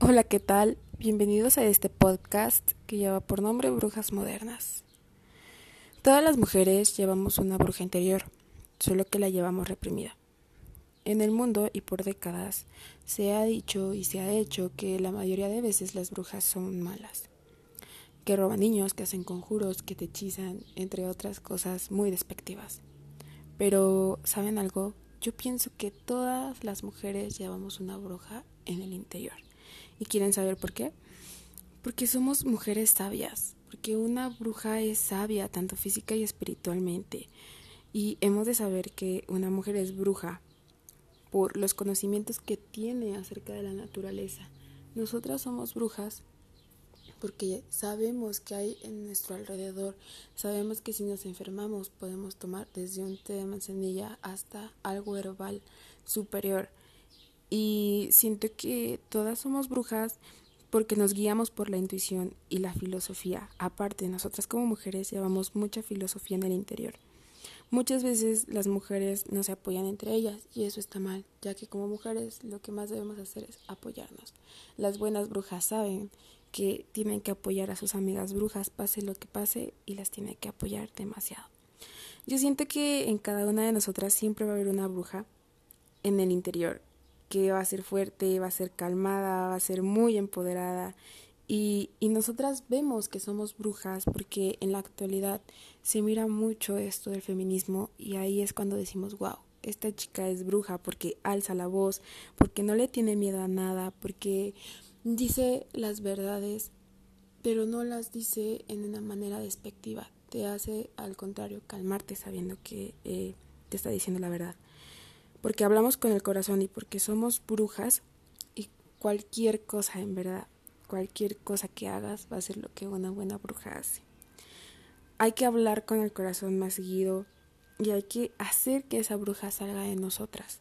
Hola, ¿qué tal? Bienvenidos a este podcast que lleva por nombre Brujas Modernas. Todas las mujeres llevamos una bruja interior, solo que la llevamos reprimida. En el mundo y por décadas se ha dicho y se ha hecho que la mayoría de veces las brujas son malas, que roban niños, que hacen conjuros, que te hechizan, entre otras cosas muy despectivas. Pero, ¿saben algo? Yo pienso que todas las mujeres llevamos una bruja en el interior. ¿Y quieren saber por qué? Porque somos mujeres sabias, porque una bruja es sabia tanto física y espiritualmente. Y hemos de saber que una mujer es bruja por los conocimientos que tiene acerca de la naturaleza. Nosotras somos brujas porque sabemos que hay en nuestro alrededor, sabemos que si nos enfermamos podemos tomar desde un té de manzanilla hasta algo herbal superior. Y siento que todas somos brujas porque nos guiamos por la intuición y la filosofía. Aparte, nosotras como mujeres llevamos mucha filosofía en el interior. Muchas veces las mujeres no se apoyan entre ellas y eso está mal, ya que como mujeres lo que más debemos hacer es apoyarnos. Las buenas brujas saben que tienen que apoyar a sus amigas brujas, pase lo que pase, y las tienen que apoyar demasiado. Yo siento que en cada una de nosotras siempre va a haber una bruja en el interior, que va a ser fuerte, va a ser calmada, va a ser muy empoderada. Y, y nosotras vemos que somos brujas porque en la actualidad se mira mucho esto del feminismo y ahí es cuando decimos, wow, esta chica es bruja porque alza la voz, porque no le tiene miedo a nada, porque dice las verdades, pero no las dice en una manera despectiva. Te hace, al contrario, calmarte sabiendo que eh, te está diciendo la verdad. Porque hablamos con el corazón y porque somos brujas y cualquier cosa, en verdad, cualquier cosa que hagas va a ser lo que una buena bruja hace. Hay que hablar con el corazón más seguido y hay que hacer que esa bruja salga de nosotras.